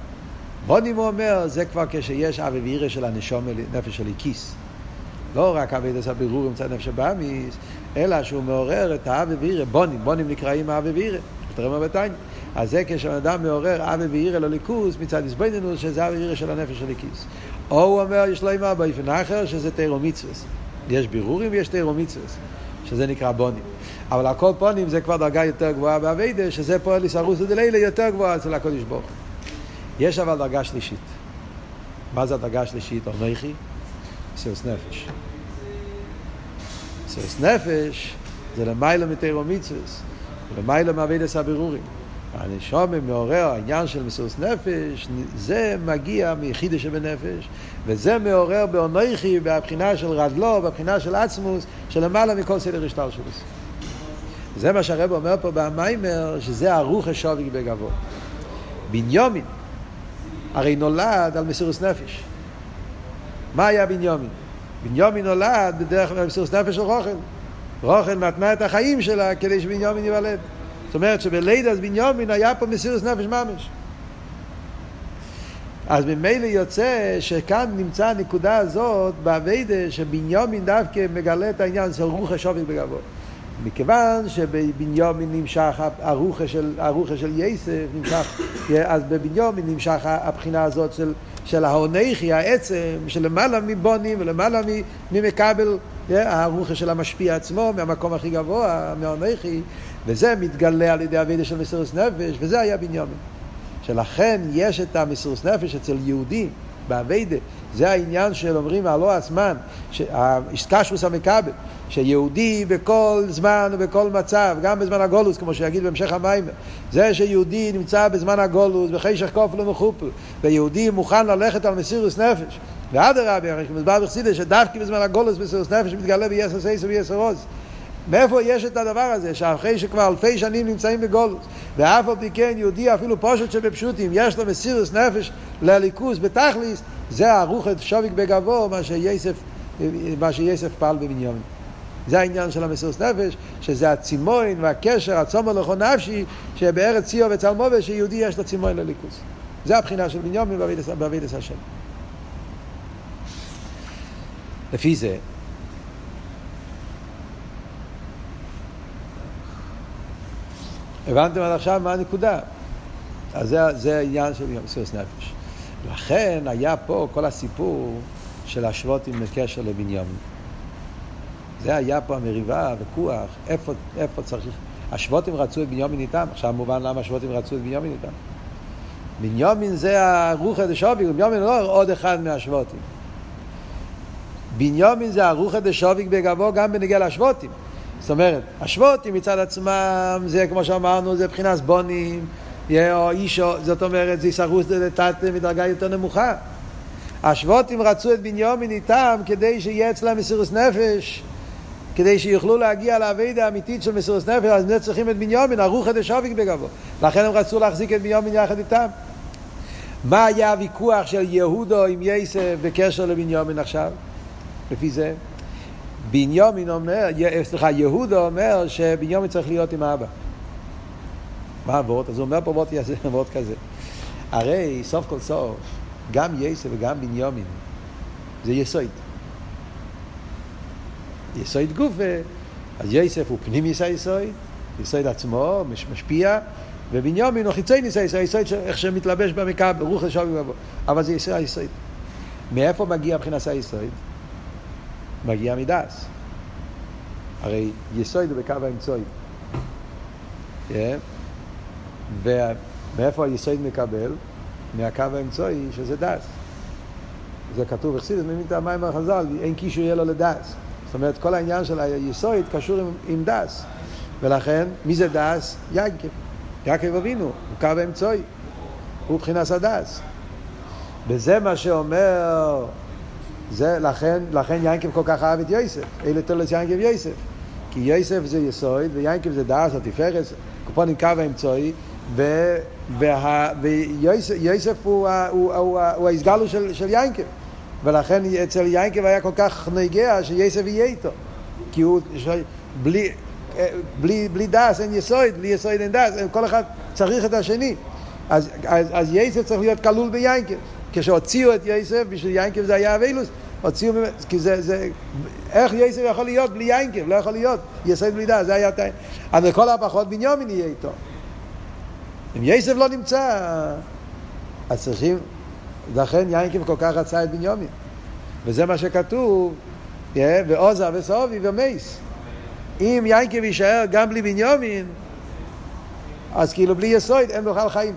בונים הוא אומר, זה כבר כשיש אבי ואירא של הנשום, נפש של הכיס. לא רק אבי דס הבירור מצד נפש הבאמיס, אלא שהוא מעורר את האבי ואירא, בונים, בונים נקראים אבי ואירא. תראה מה בתניא. אז זה כשבן אדם מעורר אבי ואירא לליכוס מצד הזבנינוס שזה אבי ואירא של הנפש של הליכוס. או הוא אומר יש לו אימה באופן אחר שזה תירו מצווס. יש בירורים ויש תירו מצווס, שזה נקרא בונים. אבל הכל פונים זה כבר דרגה יותר גבוהה באביידה, שזה פועל לסרוס ודלילה יותר גבוהה אצל הקודש ברוך. יש אבל דרגה שלישית. מה זה הדרגה השלישית? אנכי? מסירות נפש. מסירות נפש זה למעלה מתירו מצווס, למעלה מאביידס הבירורים. הנשום מעורר, העניין של מסירות נפש, זה מגיע מיחידה שבנפש, וזה מעורר באונכי, בבחינה של רדלו, בבחינה של עצמוס, שלמעלה מכל סדר השטר שלו. זה מה שהרב אומר פה במיימר, שזה הרוח השווי בגבו. בניומין, הרי נולד על מסירות נפש. מה היה בניומין? בניומין נולד בדרך כלל מסירות נפש של רוחל. רוחל נתנה את החיים שלה כדי שבניומין ייוולד. זאת אומרת שבלידת בניומין היה פה מסירות נפש ממש. אז ממילא יוצא שכאן נמצא הנקודה הזאת באביידה שבניומין דווקא מגלה את העניין של רוח השווי בגבו. מכיוון שבבניומין נמשך הרוחה של, הרוחה של יסף, נמשך, אז בבניומין נמשך הבחינה הזאת של, של ההונכי, העצם, שלמעלה מבונים ולמעלה ממקבל הרוחה של המשפיע עצמו, מהמקום הכי גבוה, מההונכי, וזה מתגלה על ידי אבידה של מסירוס נפש, וזה היה בניומין. שלכן יש את המסירוס נפש אצל יהודים, באביידה, זה העניין של אומרים הלא הזמן, איסקשוס המכבל, שיהודי בכל זמן ובכל מצב, גם בזמן הגולוס, כמו שיגיד בהמשך המים, זה שיהודי נמצא בזמן הגולוס, בחשך כופל ומחופל, ויהודי מוכן ללכת על מסירוס נפש, ואדרבה, מסבר בחסידה, שדווקא בזמן הגולוס מסירוס נפש מתגלה ביסר סייסר ויסר עוז. מאיפה יש את הדבר הזה, שאחרי שכבר אלפי שנים נמצאים בגולוס, ואף על פי כן יהודי אפילו פושט שבפשוטים, יש לו מסירוס נפש לליכוס בתכליס, זה הרוחת שוביק בגבו, מה שיסף, מה שיסף פעל בבניון. זה העניין של המסירות נפש, שזה הצימוין והקשר, הצומר לכל נפשי, שבארץ ציור וצלמובה, שיהודי יש לו צימוין לליכוס. זה הבחינה של בניומין בעבידת השם. לפי זה, הבנתם עד עכשיו מה הנקודה? אז זה, זה העניין של מסירות נפש. לכן היה פה כל הסיפור של להשוות עם קשר לבנימין. זה היה פה המריבה, הוויכוח, איפה, איפה צריך... השבותים רצו את בנימין איתם, עכשיו מובן למה השבותים רצו את בנימין איתם. בנימין זה הרוחא דשוביק, בנימין לא עוד אחד מהשבותים. בנימין זה הרוחא דשוביק בגבו גם בנגיע לשבותים. זאת אומרת, השבותים מצד עצמם זה כמו שאמרנו, זה מבחינת בונים, או אישו, זאת אומרת, זה יסרוס לתת מדרגה יותר נמוכה. השבותים רצו את בנימין איתם כדי שיהיה אצלם מסירוס נפש, כדי שיוכלו להגיע לאביידה האמיתית של מסירוס נפש, אז הם צריכים את בנימין, הרוח דשוביק בגבו. לכן הם רצו להחזיק את בנימין יחד איתם. מה היה הוויכוח של יהודו עם יסף בקשר לבנימין עכשיו? לפי זה. בנימין אומר, סליחה, יהודה אומר שבנימין צריך להיות עם האבא. מה הוורט? אז הוא אומר פה בוא תעשה אבות כזה. הרי סוף כל סוף, גם יסף וגם בניומין, זה יסוד. יסוד גוף, אז יסף הוא פנים יסוד, יסוד עצמו, מש, משפיע, ובניומין הוא חיצי ניסי, זה יסוד איך שמתלבש במקרא, ברוך לשם ובוא. אבל זה יסוד מאיפה מגיע מבחינת היסוד? מגיע מדס. הרי יסוד הוא בקו האמצעי. Yeah. ומאיפה היסוד מקבל? מהקו האמצעי שזה דס. זה כתוב בחסידס, מבין את המים החז"ל, אין קישו יהיה לו לדס. זאת אומרת, כל העניין של היסוד קשור עם, עם דס. ולכן, מי זה דס? יעקב. יעקב אבינו, הוא קו האמצעי. הוא מבחינת הדס. וזה מה שאומר, זה לכן, לכן ינקב כל כך אהב את יוסף. אלה תולדות ינקב יוסף. כי יוסף זה יסוד, ויעקב זה דעת, התפארת, קופונים קו האמצעי, ויוסף הוא, הוא, ההתגלות של, יעקב. ולכן אצל יעקב היה כל כך נוגע שיוסף יהיה איתו. כי הוא, בלי, בלי דעת אין יסוד, בלי יסוד אין דעת, כל אחד צריך את השני. אז, יוסף צריך להיות כלול ביעקב. כשהוציאו את יוסף, בשביל יעקב זה היה אבילות, הוציאו, כי זה, זה, איך יוסף יכול להיות בלי יינקב? לא יכול להיות, יסוד בלי דס, זה היה... אז לכל הפחות בנימין יהיה איתו. אם יסף לא נמצא, אז צריכים, לכן יינקב כל כך רצה את בנימין. וזה מה שכתוב, ועוזה וסובי ומייס. אם יינקב יישאר גם בלי בנימין, אז כאילו בלי יסוד אין בכלל חיים.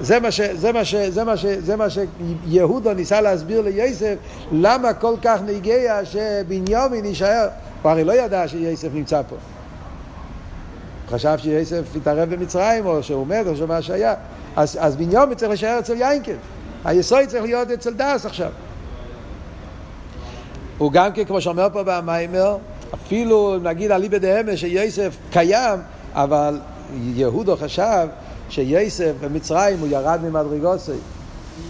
זה מה, ש, זה, מה ש, זה, מה ש, זה מה שיהודו ניסה להסביר ליוסף למה כל כך נגיע שבנימין יישאר. הוא הרי לא ידע שיוסף נמצא פה. חשב שיוסף התערב במצרים או שהוא מת או שמה שהיה. אז, אז בנימין צריך להישאר אצל יינקב. היסוד צריך להיות אצל דס עכשיו. הוא גם כן, כמו שאומר פה במיימר, אפילו נגיד אליבא דאמש שיוסף קיים, אבל יהודו חשב שיוסף במצרים הוא ירד ממדרגוסי,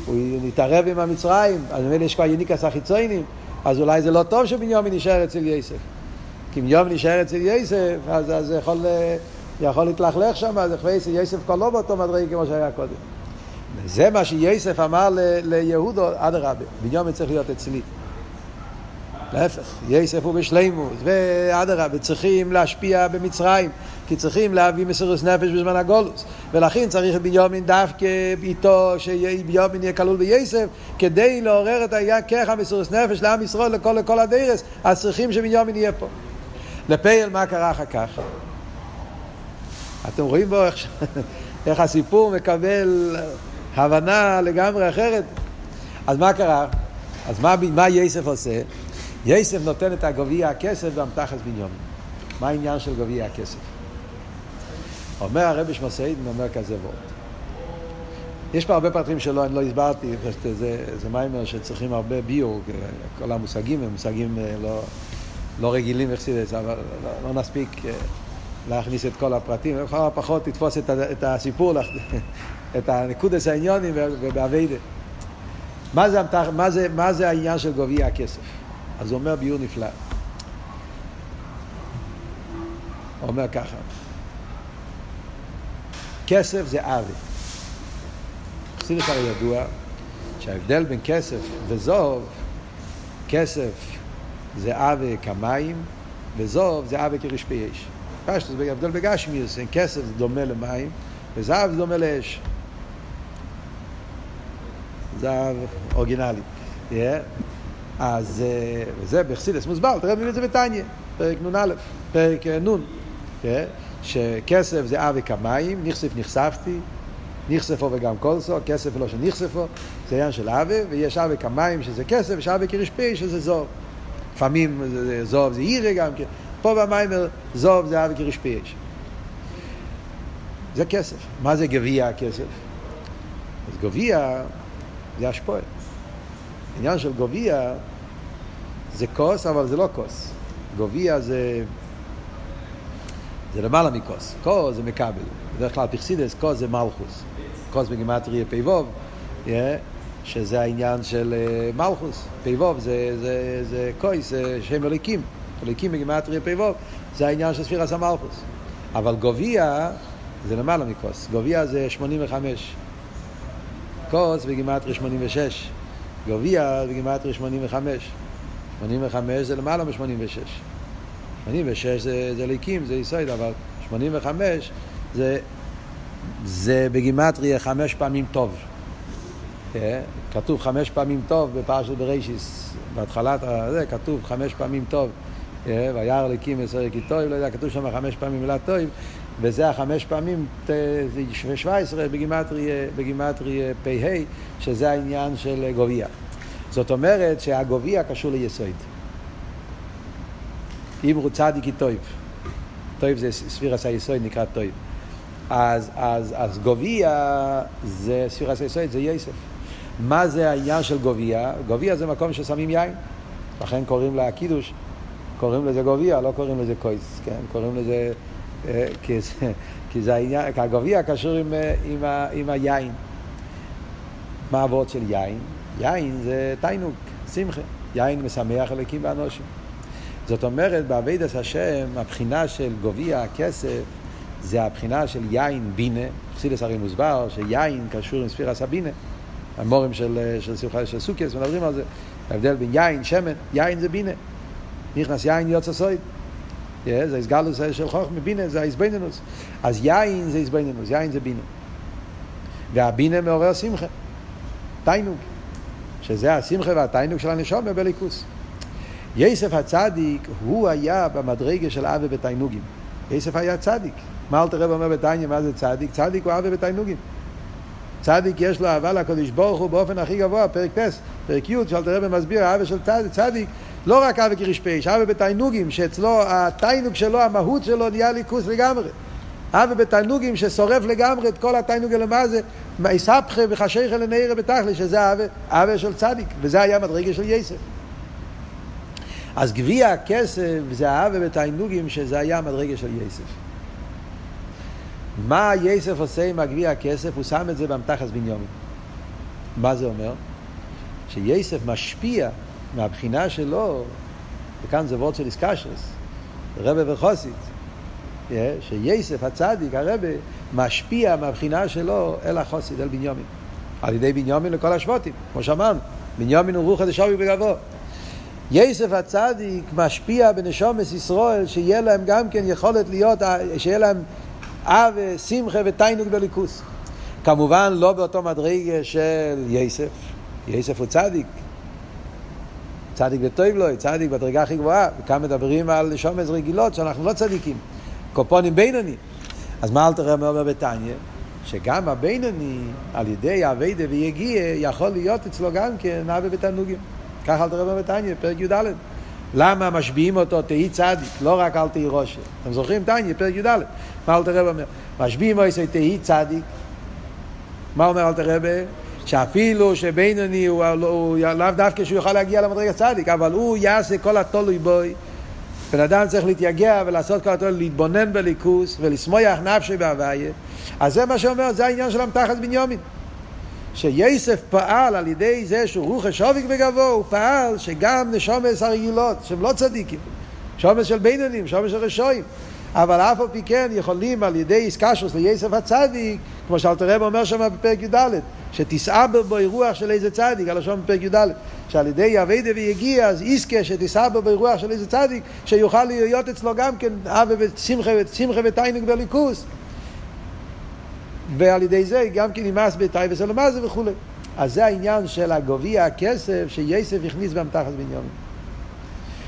הוא נתערב עם המצרים, אז ממילא יש כבר יניקס החיצוינים, אז אולי זה לא טוב שבנימין נשאר אצל יוסף. כי אם יום נשאר אצל יוסף, אז זה יכול, יכול להתלכלך שם, אז אחרי יוסף כבר לא באותו מדרגה כמו שהיה קודם. זה מה שיוסף אמר ליהודו, אדרבה, בנימין צריך להיות אצלי. להפך, יסף הוא בשלימות, ואדרבה, צריכים להשפיע במצרים, כי צריכים להביא מסירוס נפש בזמן הגולוס, ולכן צריך בנימין דווקא איתו, שבנימין יהיה כלול ביסף, כדי לעורר את הכרך המסירוס נפש לעם ישראל, לכל, לכל הדרס, אז צריכים שבנימין יהיה פה. לפייל מה קרה אחר כך? אתם רואים בו איך, איך הסיפור מקבל הבנה לגמרי אחרת? אז מה קרה? אז מה, מה יסף עושה? יסף נותן את הגביע הכסף באמתחס בנימין. מה העניין של גביע הכסף? אומר הרבי שמסעיד, אומר כזה וורט. יש פה הרבה פרטים שלא, אני לא הסברתי, זה, זה מיימר שצריכים הרבה ביור, כל המושגים הם מושגים אה, לא, לא רגילים אבל לא, לא נספיק אה, להכניס את כל הפרטים, לכל הפחות לתפוס את, את הסיפור, את הנקודס העניונים ובאביידה. מה מה, מה זה העניין של גביע הכסף? אז הוא אומר ביור נפלא. הוא אומר ככה, כסף זה אבי. חסידס הרי ידוע שההבדל בין כסף וזוב, כסף זה אבי כמים, וזוב זה אבי כרשפי אש. פשטוס, ההבדל בגשמיוס, כסף זה דומה למים, וזהב זה דומה לאש. זהב אורגינלי. Yeah. אז וזה בחסידס מוסבר, תראה מבין את זה בתניא, פרק נ"א, פרק נ', שכסף זה אבי כמים, נכסף נחשפתי, נכספו וגם כלסו, כסף לא שנחשפו, זה עניין של אבי, ויש אבי כמים שזה כסף, ויש אבי כרשפי שזה זוב. לפעמים זוב זה עירי גם כן, פה במיימר זוב זה אבי כרשפי אש. זה כסף. מה זה גביע הכסף? אז גביע זה השפועל. העניין של גביע זה כוס, אבל זה לא כוס. גביע זה... זה למעלה מכוס. כוס זה מקבל. בדרך כלל פרסידס, כוס זה מלכוס. כוס בגימטריה פיבוב, yeah, שזה העניין של uh, מלכוס. פיבוב זה, זה, כוס, זה שם אליקים. אליקים בגימטריה פיבוב, זה העניין של ספירס המלכוס. אבל גביע זה למעלה מכוס. גביע זה 85. כוס בגימטריה 86. גביע בגימטריה 85. 85 זה למעלה מ-86. 86 זה, זה ליקים, זה יסוד, אבל 85 זה, זה בגימטריה חמש פעמים טוב. אה? כתוב חמש פעמים טוב בפרשת בראשיס, בהתחלת זה כתוב חמש פעמים טוב. וירא ליקים אסר כי טוב, לא יודע, כתוב שם חמש פעמים מילה טוב, וזה החמש פעמים, זה 17 בגימטריה, בגימטריה פ"ה, שזה העניין של גביע. זאת אומרת שהגביע קשור ליסוד. אמרו צדיק כי טוב. טוב זה ספירת היסוד נקרא טוב. אז, אז, אז גביע זה ספירת היסוד, זה יוסף. מה זה העניין של גביע? גביע זה מקום ששמים יין. לכן קוראים לקידוש, קוראים לזה גביע, לא קוראים לזה כוס, כן? קוראים לזה... אה, כי, זה, העניין, כי הגביע קשור עם, אה, עם, עם, עם היין. מה העבודה של יין? יין זה תענוג, שמחה. יין משמח אלוקים ואנושים. זאת אומרת, בעבידת השם, הבחינה של גביע הכסף, זה הבחינה של יין בינה. חסידס הרי מוסבר שיין קשור עם ספירס הבינה. המורים של, של, של, של סוכס מדברים על זה. ההבדל בין יין, שמן, יין זה בינה. נכנס יין יוצא סויד. זה הסגלוס של חוכמה, בינה זה ההסביננוס. אז יין זה הסביננוס, יין זה בינה. והבינה מעורר שמחה, תיינוג, שזה השמחה והתיינוג של הנשום בליכוס. יסף הצדיק, הוא היה במדרגה של אבי בתיינוגים. יסף היה צדיק. מה אלתר רב אומר בתניא, מה זה צדיק? צדיק הוא אבי בתיינוגים. צדיק יש לו אהבה לקדוש ברוך הוא באופן הכי גבוה, פרק טס, פרק י', שאלתר רב מסביר, האהבה של צדיק, לא רק אהבה כרשפש, אהבה בתיינוגים, שאצלו התיינוג שלו, המהות שלו נהיה ליכוס לגמרי. אהבה בתיינוגים ששורף לגמרי את כל התיינוג למעשה, מספחה וחשיכה לנעירה בתכלי, שזה אהבה של צדיק, וזה היה מדרגה של יסף. אז גביע הכסף זה אהבה בתיינוגים, שזה היה מדרגה של יסף. מה יסף עושה עם הגביע הכסף? הוא שם את זה באמתחס בניומין. מה זה אומר? שיסף משפיע מהבחינה שלו, וכאן זה וורד של איסקשרס, רבה וחוסית, שיסף הצדיק, הרבה, משפיע מהבחינה שלו אל החוסית, אל בניומין. על ידי בניומין לכל השבוטים, כמו שאמרנו, בניומין הוא רוחא דשווי בגבו. יסף הצדיק משפיע בנשומס ישראל, שיהיה להם גם כן יכולת להיות, שיהיה להם אב, שמחה ותיינוג בליכוס. כמובן לא באותו מדרגה של יסף. יסף הוא צדיק. צדיק וטוב לו, צדיק בדרגה הכי גבוהה. וכאן מדברים על שומץ רגילות שאנחנו לא צדיקים. קופונים בינוני. אז מה אלתר רב אומר בתניא? שגם הבינוני, על ידי אביידה ויגיע, יכול להיות אצלו גם כן אבי ותענוגים. ככה אלתר רב אומר בתניא, פרק י"ד. למה משביעים אותו תהי צדיק, לא רק אל תהי ראשה. אתם זוכרים תניא, פרק י"ד. מה אלתר רב אומר? משביעים אותו תהי צדיק. מה אומר אלתר רב? שאפילו שבינוני הוא, הוא, הוא לאו דווקא שהוא יוכל להגיע למדרגה צדיק, אבל הוא יעשה כל התולוי בוי. בן אדם צריך להתייגע ולעשות כל התולוי, להתבונן בליכוס ולשמוח נפשי בהוויה. אז זה מה שאומר, זה העניין של המתחת בניומין. שיוסף פעל על ידי זה שהוא רוח השוביק בגבו, הוא פעל שגם נשומס הרגילות, שהם לא צדיקים, שומס של בינונים, שומס של רשועים, אבל אף על פי כן יכולים על ידי איסקשוס ליוסף הצדיק, כמו שאלתר רב אומר שם בפרק י"ד, שתסעבר בו אירוח של איזה צדיק, על השום בפרק י"ד, שעל ידי אביידה ויגיע, אז איסקה שתסעבר בו אירוח של איזה צדיק, שיוכל להיות אצלו גם כן אבי ושמחה ותיינוק בליכוס. ועל ידי זה גם כן נמאס בתאי וסלמזה וכולי. אז זה העניין של הגביע הכסף שיסף הכניס באמתחת בנימין.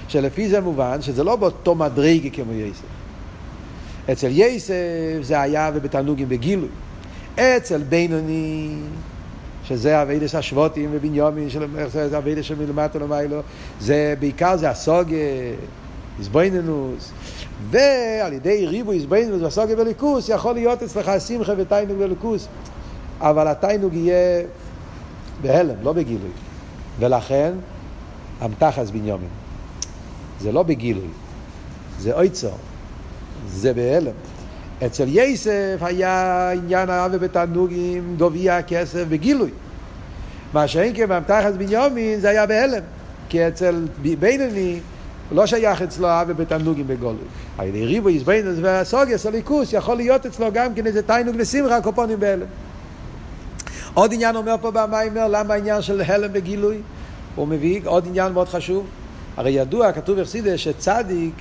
שלפי זה מובן שזה לא באותו מדרגה כמו יסף. אצל יסף זה היה ובתענוגים בגילוי. אצל בינוני, שזה אבידס השבוטים ובנימין, זה אבידס שמלמטה למיילו, זה בעיקר זה הסוגה, איזבויננוס, ועל ידי ריבו איזבנינוס והסוגיה בליכוס יכול להיות אצלך שמחה ותיינוג בליכוס. אבל התיינוג יהיה בהלם, לא בגילוי. ולכן אמתחס בניומין זה לא בגילוי. זה אויצור זה בהלם אצל יסף היה עניין האבי בתענוגים גוביע כסף בגילוי מה שאין כן באמתחס בניומין זה היה בהלם כי אצל בינוני לא שייך אצלו אבי בתענוגים בגולוי. על ידי ריבו יזבנוס והסוגס, הליכוס, יכול להיות אצלו גם כן איזה תענוג ושמחה, קופונים בהלם. עוד עניין אומר פה במיימר, למה העניין של הלם בגילוי? הוא מביא עוד עניין מאוד חשוב. הרי ידוע, כתוב אכסידה, שצדיק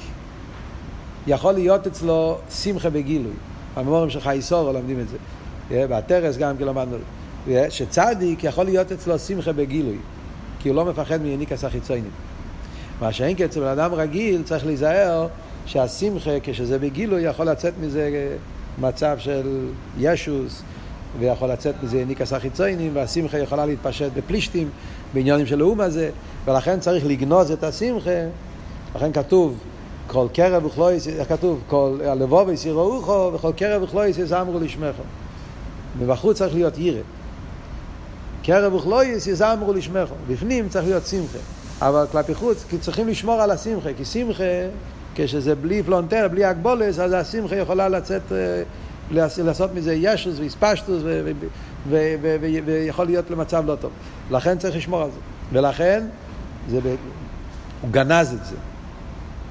יכול להיות אצלו שמחה בגילוי. הממורים של חייסורו לומדים את זה. והטרס גם כן למדנו. שצדיק יכול להיות אצלו שמחה בגילוי, כי הוא לא מפחד מיניקס החיצוינים. מה שאין כן אצל בן אדם רגיל צריך להיזהר שהשמחה כשזה בגילוי יכול לצאת מזה מצב של ישוס ויכול לצאת מזה ניקס החיצוינים והשמחה יכולה להתפשט בפלישתים בעניינים של האום הזה ולכן צריך לגנוז את השמחה לכן כתוב כל קרב וכלויס, איך כתוב? כל הלבוב יסירוחו וכל קרב וכלויס יזמרו לשמך מבחוץ צריך להיות ירא קרב וכלויס יזמרו לשמך בפנים צריך להיות שמחה אבל כלפי חוץ, כי צריכים לשמור על השמחה, כי שמחה, כשזה בלי פלונטר, בלי הגבולס, אז השמחה יכולה לצאת, אה, לעשות מזה ישוס ואיספשטוס, ויכול להיות למצב לא טוב. לכן צריך לשמור על זה. ולכן, זה ב... הוא גנז את זה.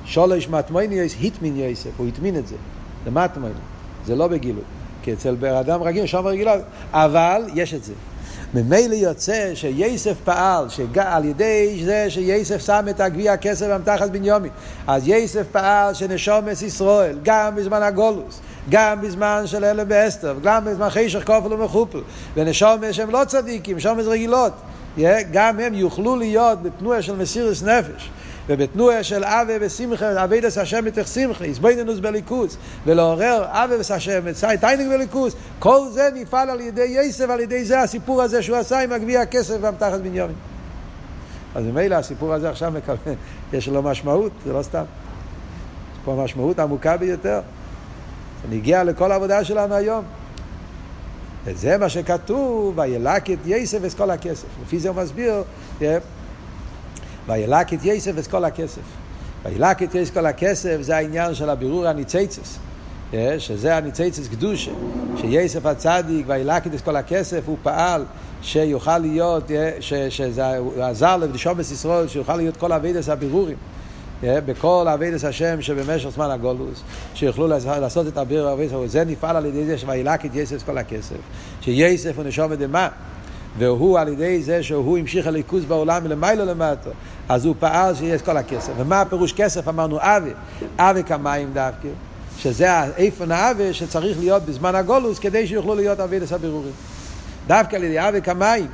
שולש מטמויני יויס, היטמין יוסף, הוא הטמין את זה. זה מטמויני, זה לא בגילוי. כי אצל בן אדם רגיל, שם רגילה, אבל יש את זה. ממילא יוצא שיסף פעל, שעל ידי זה שיסף שם את הגביע הכסף המתחת בניומי, אז יסף פעל שנשומס ישראל, גם בזמן הגולוס, גם בזמן של אלם ואסתר, גם בזמן חישך כופל ומחופל, ונשומס שהם לא צדיקים, שומס רגילות, גם הם יוכלו להיות בתנועה של מסירות נפש. ובתנועה של אבה ושמחה, אבידס השם מתך שמחה, יסבויננוס בליכוס, ולעורר אבה ושם, טיינינג בליכוס, כל זה נפעל על ידי יסף, על ידי זה הסיפור הזה שהוא עשה עם הגביע הכסף והמתחת בנימין. אז ממילא הסיפור הזה עכשיו מקבל, יש לו משמעות, זה לא סתם. יש פה משמעות עמוקה ביותר. זה נגיע לכל העבודה שלנו היום. וזה מה שכתוב, וילק את יסף את כל הכסף. לפי זה הוא מסביר, וילק את יסף את כל הכסף. וילק את יסף כל הכסף זה העניין של הבירור הניציצס. שזה הניציצס קדושה, שיסף הצדיק וילק את כל הכסף, הוא פעל שיוכל להיות, שזה עזר לבדישומס ישראל, שיוכל להיות כל אבידס הבירורים. בכל אבידס השם שבמשך זמן הגולוס, שיוכלו לעשות את הביר אבידס, זה נפעל על ידי זה שוילק את יסף כל הכסף. שיסף הוא נשום אדמה, והוא על ידי זה שהוא המשיך הליכוז בעולם מלמיילו למטה, אז הוא פעל שיש כל הכסף. ומה הפירוש כסף? אמרנו אבי, אבי כמים דווקא, שזה איפן האבי שצריך להיות בזמן הגולוס כדי שיוכלו להיות אבידס הבירורים. דווקא על ידי כמים.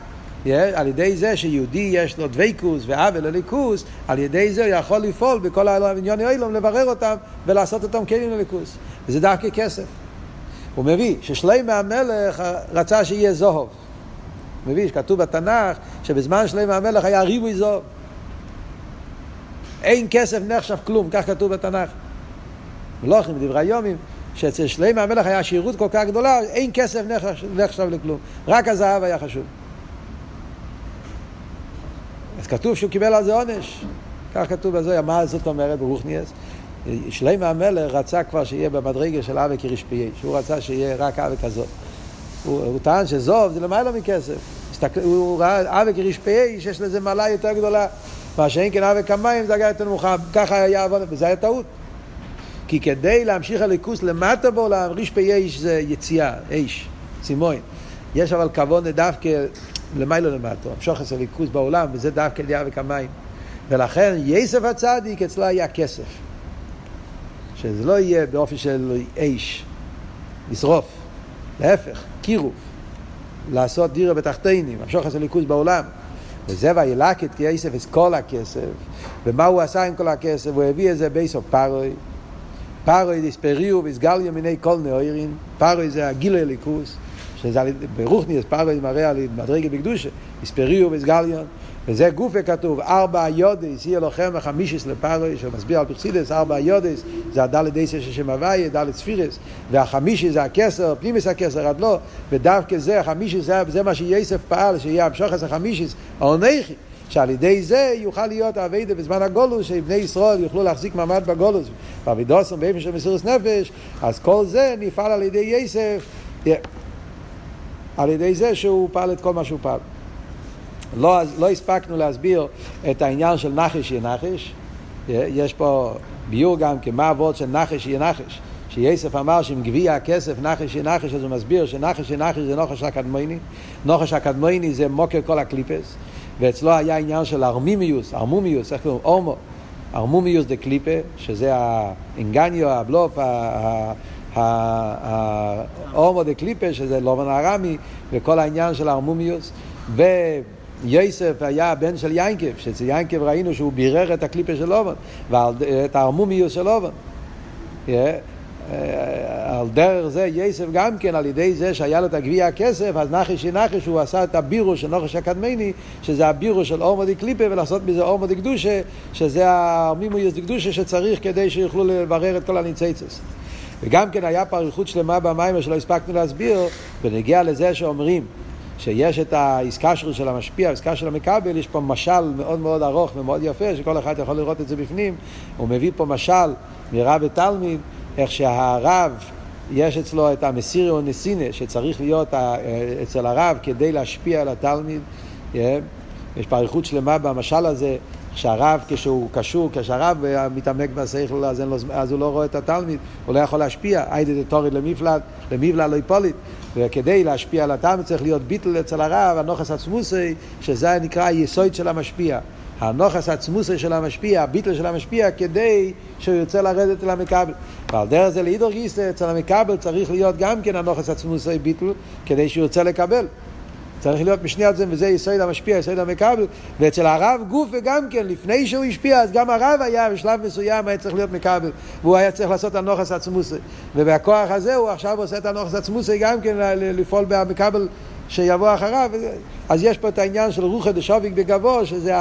Yeah, על ידי זה שיהודי יש לו דבקוס ועוול לליכוס, על ידי זה הוא יכול לפעול בכל הענייני אילום, לברר אותם ולעשות אותם כלים לליכוס. וזה דווקא כסף. הוא מביא ששלמה המלך רצה שיהיה זוהב. הוא מביא שכתוב בתנ"ך שבזמן שלמה המלך היה ריבוי זוהב. אין כסף נחשב כלום, כך כתוב בתנ"ך. מלוכים בדברי היומים, שאצל שלמה המלך היה שירות כל כך גדולה, אין כסף נחשב לכלום. רק הזהב היה חשוב. אז כתוב שהוא קיבל על זה עונש. כך כתוב בזה, מה זאת אומרת ברוכניאס? שלמה המלך רצה כבר שיהיה במדרגה של אבי כרשפייה, שהוא רצה שיהיה רק אבי כזאת. הוא, הוא טען שזוב זה למעלה מכסף. הוא ראה אבי כרשפייה שיש לזה מעלה יותר גדולה. מה שאין כן אבי כמים זה יותר נמוכה, ככה היה עבודה, וזה היה טעות. כי כדי להמשיך הליכוס למטה בעולם, רשפי אש זה יציאה, אש, סימון. יש אבל כבוד דווקא למיילו למטו, המשוך את הליכוז בעולם, וזה דווקא ליאה וכמים. ולכן יסף הצדיק אצלו היה כסף. שזה לא יהיה באופן של אש, לשרוף, להפך, קירוב, לעשות דירה בתחתינים, המשוך את הליכוז בעולם. וזה וילק את כסף את כל הכסף. ומה הוא עשה עם כל הכסף? הוא הביא את זה בייסוף פרוי. פרוי דיספריו ויסגליו מיני כל נאוירין. פרוי זה הגילוי ליכוס. שזה ברוכניאס פרווה מראה על מדרגה בקדושה, הספריו וסגליון, וזה גופה כתוב, ארבע יודס, יהיה לוחם וחמישיס לפרוי, שמסביר על פרסידס, ארבע יודס, זה הדלת דייסה של שם הוויה, דלת ספירס, והחמישי זה הכסר, פנימיס הכסר עד לא, ודווקא זה, החמישי זה, זה מה שיסף פעל, שיהיה המשוחס החמישיס, העונכי. שעל ידי זה יוכל להיות אביידה בזמן הגולוס, שבני ישראל יוכלו להחזיק מעמד בגולוס, ואבידוסם באופן של מסירות נפש, אז כל זה נפעל על ידי. Yeah. על ידי זה שהוא פעל את כל מה שהוא פעל. לא, לא הספקנו להסביר את העניין של נחש יהיה נחש. יש פה ביור גם כמה אבות של נחש יהיה נחש. שיסף אמר שעם גביע הכסף נחש יהיה נחש, אז הוא מסביר שנחש יהיה נחש זה נוחש הקדמייני. נחש הקדמוני זה מקור כל הקליפות. ואצלו היה עניין של ערמימיות, ערמומיות, איך קוראים? ערמה. ערמומיות דקליפה, שזה האינגניו, הבלוף, הערמה דקליפה, שזה לבן ארמי, וכל העניין של הערמומיות, ויוסף היה הבן של יעקב, שאצל יעקב ראינו שהוא בירר את הקליפה של לבן, ואת הערמומיות של לבן. על דרך זה יסף גם כן, על ידי זה שהיה לו את הגביע הכסף, אז נחש נחש הוא עשה את הבירו של נוחש הקדמני, שזה הבירו של אורמו די קליפה, ולעשות מזה אורמו די קדושה, שזה המימויוס די קדושה שצריך כדי שיוכלו לברר את כל הניציצס. וגם כן היה פה אריכות שלמה במים שלא הספקנו להסביר, בנגיע לזה שאומרים שיש את האיסקשרות של המשפיע, האיסקה של המכבל, יש פה משל מאוד מאוד ארוך ומאוד יפה, שכל אחד יכול לראות את זה בפנים. הוא מביא פה משל מרב ותלמיד, איך שהרב, יש אצלו את המסיריו נסינה, שצריך להיות אצל הרב כדי להשפיע על התלמיד. יש פה אריכות שלמה במשל הזה, שהרב כשהוא קשור, כשהרב מתעמק בשכל אז, לו, אז הוא לא רואה את התלמיד, הוא לא יכול להשפיע, היידה דתורי למפלט, למבלע לא יפוליט, וכדי להשפיע על התלמיד צריך להיות ביטל אצל הרב, הנוכס עצמוסי, שזה נקרא היסוד של המשפיע. הנוכס עצמוסי של המשפיע, הביטל של המשפיע, כדי שהוא ירצה לרדת אל המקבל. ועל דרך זה לאידור גיסא, אצל המקבל צריך להיות גם כן הנוכס עצמוסי ביטל, כדי שהוא ירצה לקבל. צריך להיות משני הצדדים, וזה יסוד המשפיע, יסוד המקבל. ואצל הרב גוף וגם כן, לפני שהוא השפיע, אז גם הרב היה בשלב מסוים, היה צריך להיות מקבל. והוא היה צריך לעשות הנוכס עצמוסי. ובכוח הזה הוא עכשיו עושה את הנוכס עצמוסי גם כן לפעול במקבל שיבוא אחריו. אז יש פה את העניין של רוחא דשוביק בגבו, שזה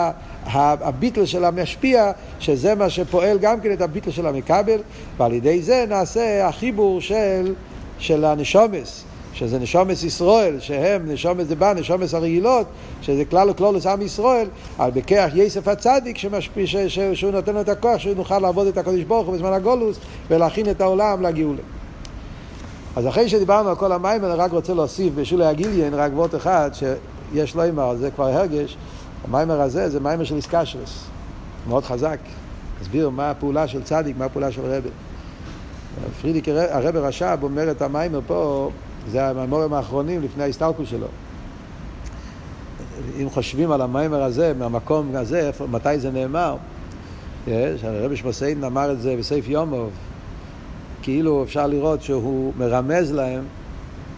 הביטל של המשפיע, שזה מה שפועל גם כן את הביטל של המקבל, ועל ידי זה נעשה החיבור של, של הנשומס. שזה נשומס ישראל, שהם נשומס דבא, נשומס הרגילות, שזה כלל וכלולוס עם ישראל, על בכיח יסף הצדיק שמשפיע, ש, ש, שהוא נותן לו את הכוח, שהוא נוכל לעבוד את הקדוש ברוך הוא בזמן הגולוס, ולהכין את העולם לגאולה. אז אחרי שדיברנו על כל המים, אני רק רוצה להוסיף בשולי הגיליין רק וורט אחד, שיש לו אימר, זה כבר הרגש, המיימר הזה זה מיימר של איסקשרס, מאוד חזק. הסביר מה הפעולה של צדיק, מה הפעולה של רבי. פרידיק הרבי רש"ב אומר את המיימר פה, זה המיימורים האחרונים לפני ההסתלקות שלו. אם חושבים על המיימר הזה, מהמקום הזה, מתי זה נאמר, שהרבי שמוסיין אמר את זה בסעיף יומוב, כאילו אפשר לראות שהוא מרמז להם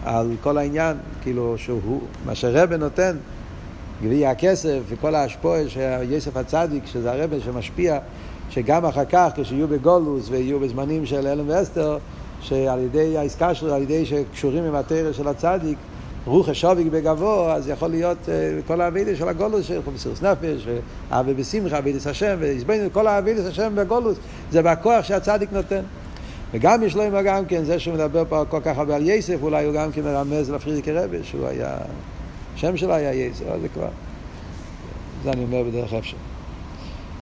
על כל העניין, כאילו שהוא, מה שרבי נותן, גביע הכסף וכל ההשפועה שיוסף הצדיק, שזה הרבי שמשפיע, שגם אחר כך כשיהיו בגולוס ויהיו בזמנים של אלם ואסתר, שעל ידי העסקה שלו, על ידי שקשורים עם התרא של הצדיק, רוח השוביק בגבו, אז יכול להיות uh, כל האבידס של הגולוס, של מסירות נפש, ואבי בשמחה, אבידס השם, והסברנו כל האבידס השם בגולוס, זה בכוח שהצדיק נותן. וגם יש לו עם גם כן, זה שהוא מדבר פה כל כך הרבה על יסף, אולי הוא גם כן מרמז לפרידיקי רבי, שהוא היה, השם שלו היה יסף, זה כבר, זה אני אומר בדרך אפשר.